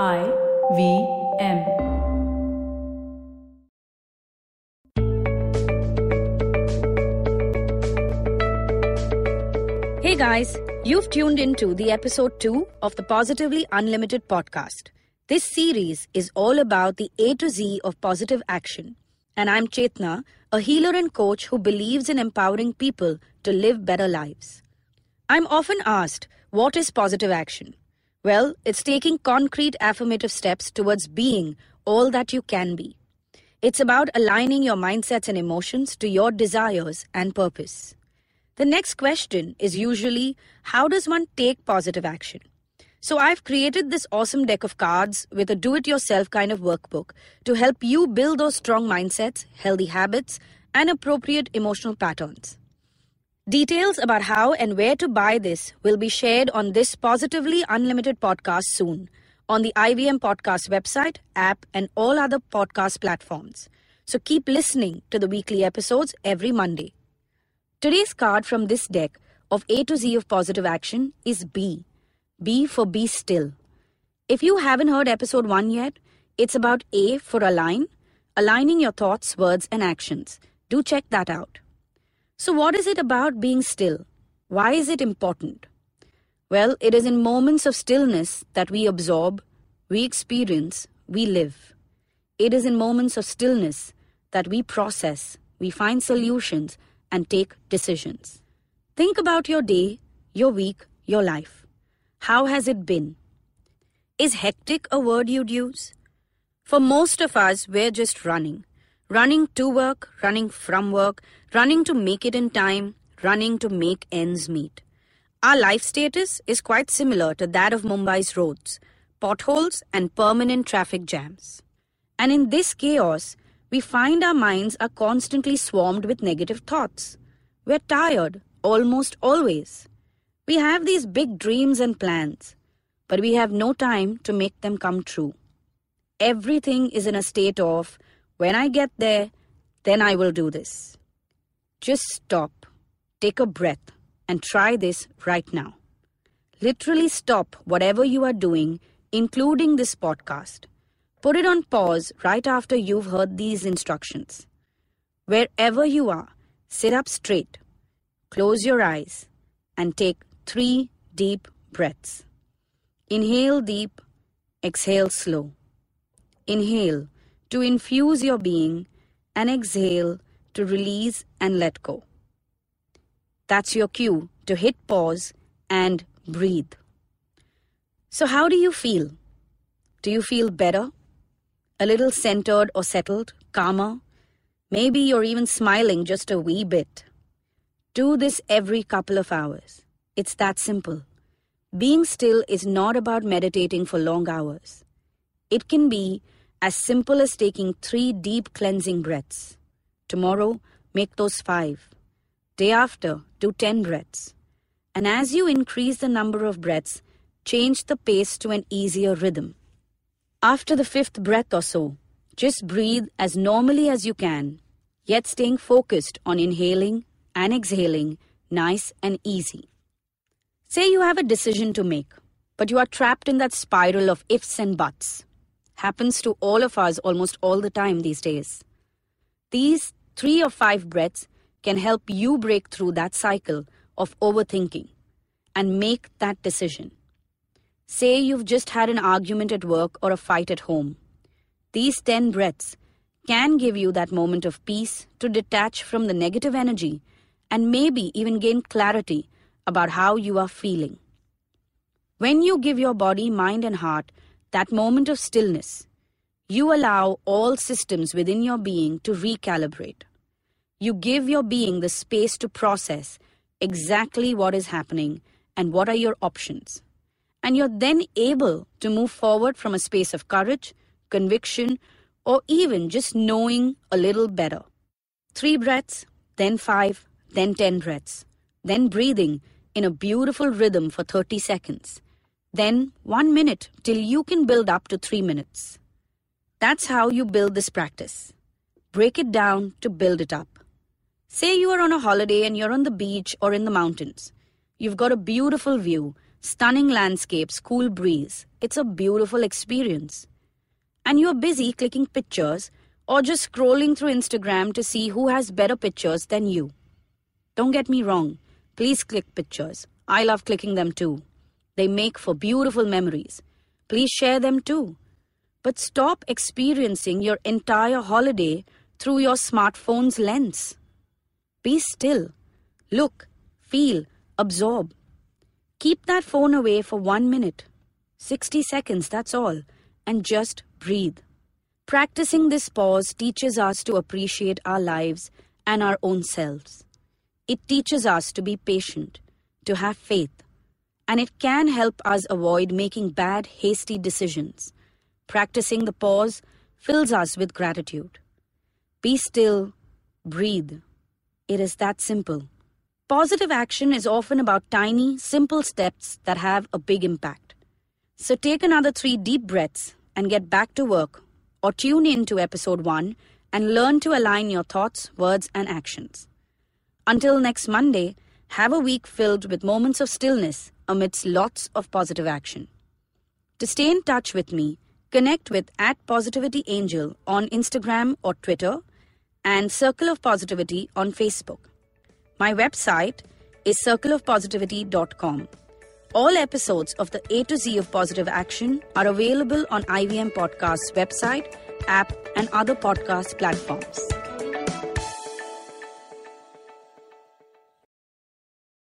I V M. Hey guys, you've tuned into the episode 2 of the Positively Unlimited podcast. This series is all about the A to Z of positive action. And I'm Chetna, a healer and coach who believes in empowering people to live better lives. I'm often asked, what is positive action? Well, it's taking concrete affirmative steps towards being all that you can be. It's about aligning your mindsets and emotions to your desires and purpose. The next question is usually how does one take positive action? So I've created this awesome deck of cards with a do it yourself kind of workbook to help you build those strong mindsets, healthy habits, and appropriate emotional patterns. Details about how and where to buy this will be shared on this Positively Unlimited podcast soon on the IVM Podcast website, app, and all other podcast platforms. So keep listening to the weekly episodes every Monday. Today's card from this deck of A to Z of positive action is B. B for be still. If you haven't heard episode 1 yet, it's about A for align, aligning your thoughts, words, and actions. Do check that out. So, what is it about being still? Why is it important? Well, it is in moments of stillness that we absorb, we experience, we live. It is in moments of stillness that we process, we find solutions, and take decisions. Think about your day, your week, your life. How has it been? Is hectic a word you'd use? For most of us, we're just running. Running to work, running from work, running to make it in time, running to make ends meet. Our life status is quite similar to that of Mumbai's roads, potholes, and permanent traffic jams. And in this chaos, we find our minds are constantly swarmed with negative thoughts. We're tired, almost always. We have these big dreams and plans, but we have no time to make them come true. Everything is in a state of when I get there, then I will do this. Just stop, take a breath, and try this right now. Literally stop whatever you are doing, including this podcast. Put it on pause right after you've heard these instructions. Wherever you are, sit up straight, close your eyes, and take three deep breaths. Inhale deep, exhale slow. Inhale to infuse your being, and exhale to release and let go. That's your cue to hit pause and breathe. So, how do you feel? Do you feel better? A little centered or settled, calmer? Maybe you're even smiling just a wee bit. Do this every couple of hours. It's that simple. Being still is not about meditating for long hours. It can be as simple as taking three deep cleansing breaths. Tomorrow, make those five. Day after, do 10 breaths. And as you increase the number of breaths, change the pace to an easier rhythm. After the fifth breath or so, just breathe as normally as you can, yet staying focused on inhaling and exhaling nice and easy. Say you have a decision to make, but you are trapped in that spiral of ifs and buts happens to all of us almost all the time these days. These three or five breaths can help you break through that cycle of overthinking and make that decision. Say you've just had an argument at work or a fight at home. These 10 breaths can give you that moment of peace to detach from the negative energy and maybe even gain clarity about how you are feeling. When you give your body, mind, and heart that moment of stillness, you allow all systems within your being to recalibrate. You give your being the space to process exactly what is happening and what are your options. And you're then able to move forward from a space of courage, conviction, or even just knowing a little better. Three breaths, then five, then ten breaths, then breathing in a beautiful rhythm for 30 seconds then one minute till you can build up to three minutes. That's how you build this practice. Break it down to build it up. Say you are on a holiday and you're on the beach or in the mountains. You've got a beautiful view, stunning landscapes, cool breeze. It's a beautiful experience. And you're busy clicking pictures or just scrolling through Instagram to see who has better pictures than you. Don't get me wrong, please click pictures. I love clicking them too. They make for beautiful memories. Please share them too. But stop experiencing your entire holiday through your smartphone's lens. Be still. Look, feel, absorb. Keep that phone away for one minute. 60 seconds, that's all. And just breathe. Practicing this pause teaches us to appreciate our lives and our own selves. It teaches us to be patient, to have faith, and it can help us avoid making bad, hasty decisions. Practicing the pause fills us with gratitude. Be still, breathe. It is that simple. Positive action is often about tiny, simple steps that have a big impact. So take another three deep breaths and get back to work, or tune in to episode 1 and learn to align your thoughts, words, and actions. Until next Monday, have a week filled with moments of stillness amidst lots of positive action. To stay in touch with me, connect with at Positivity Angel on Instagram or Twitter and Circle of Positivity on Facebook. My website is circleofpositivity.com. All episodes of the A to Z of Positive Action are available on IVM Podcast's website, app, and other podcast platforms.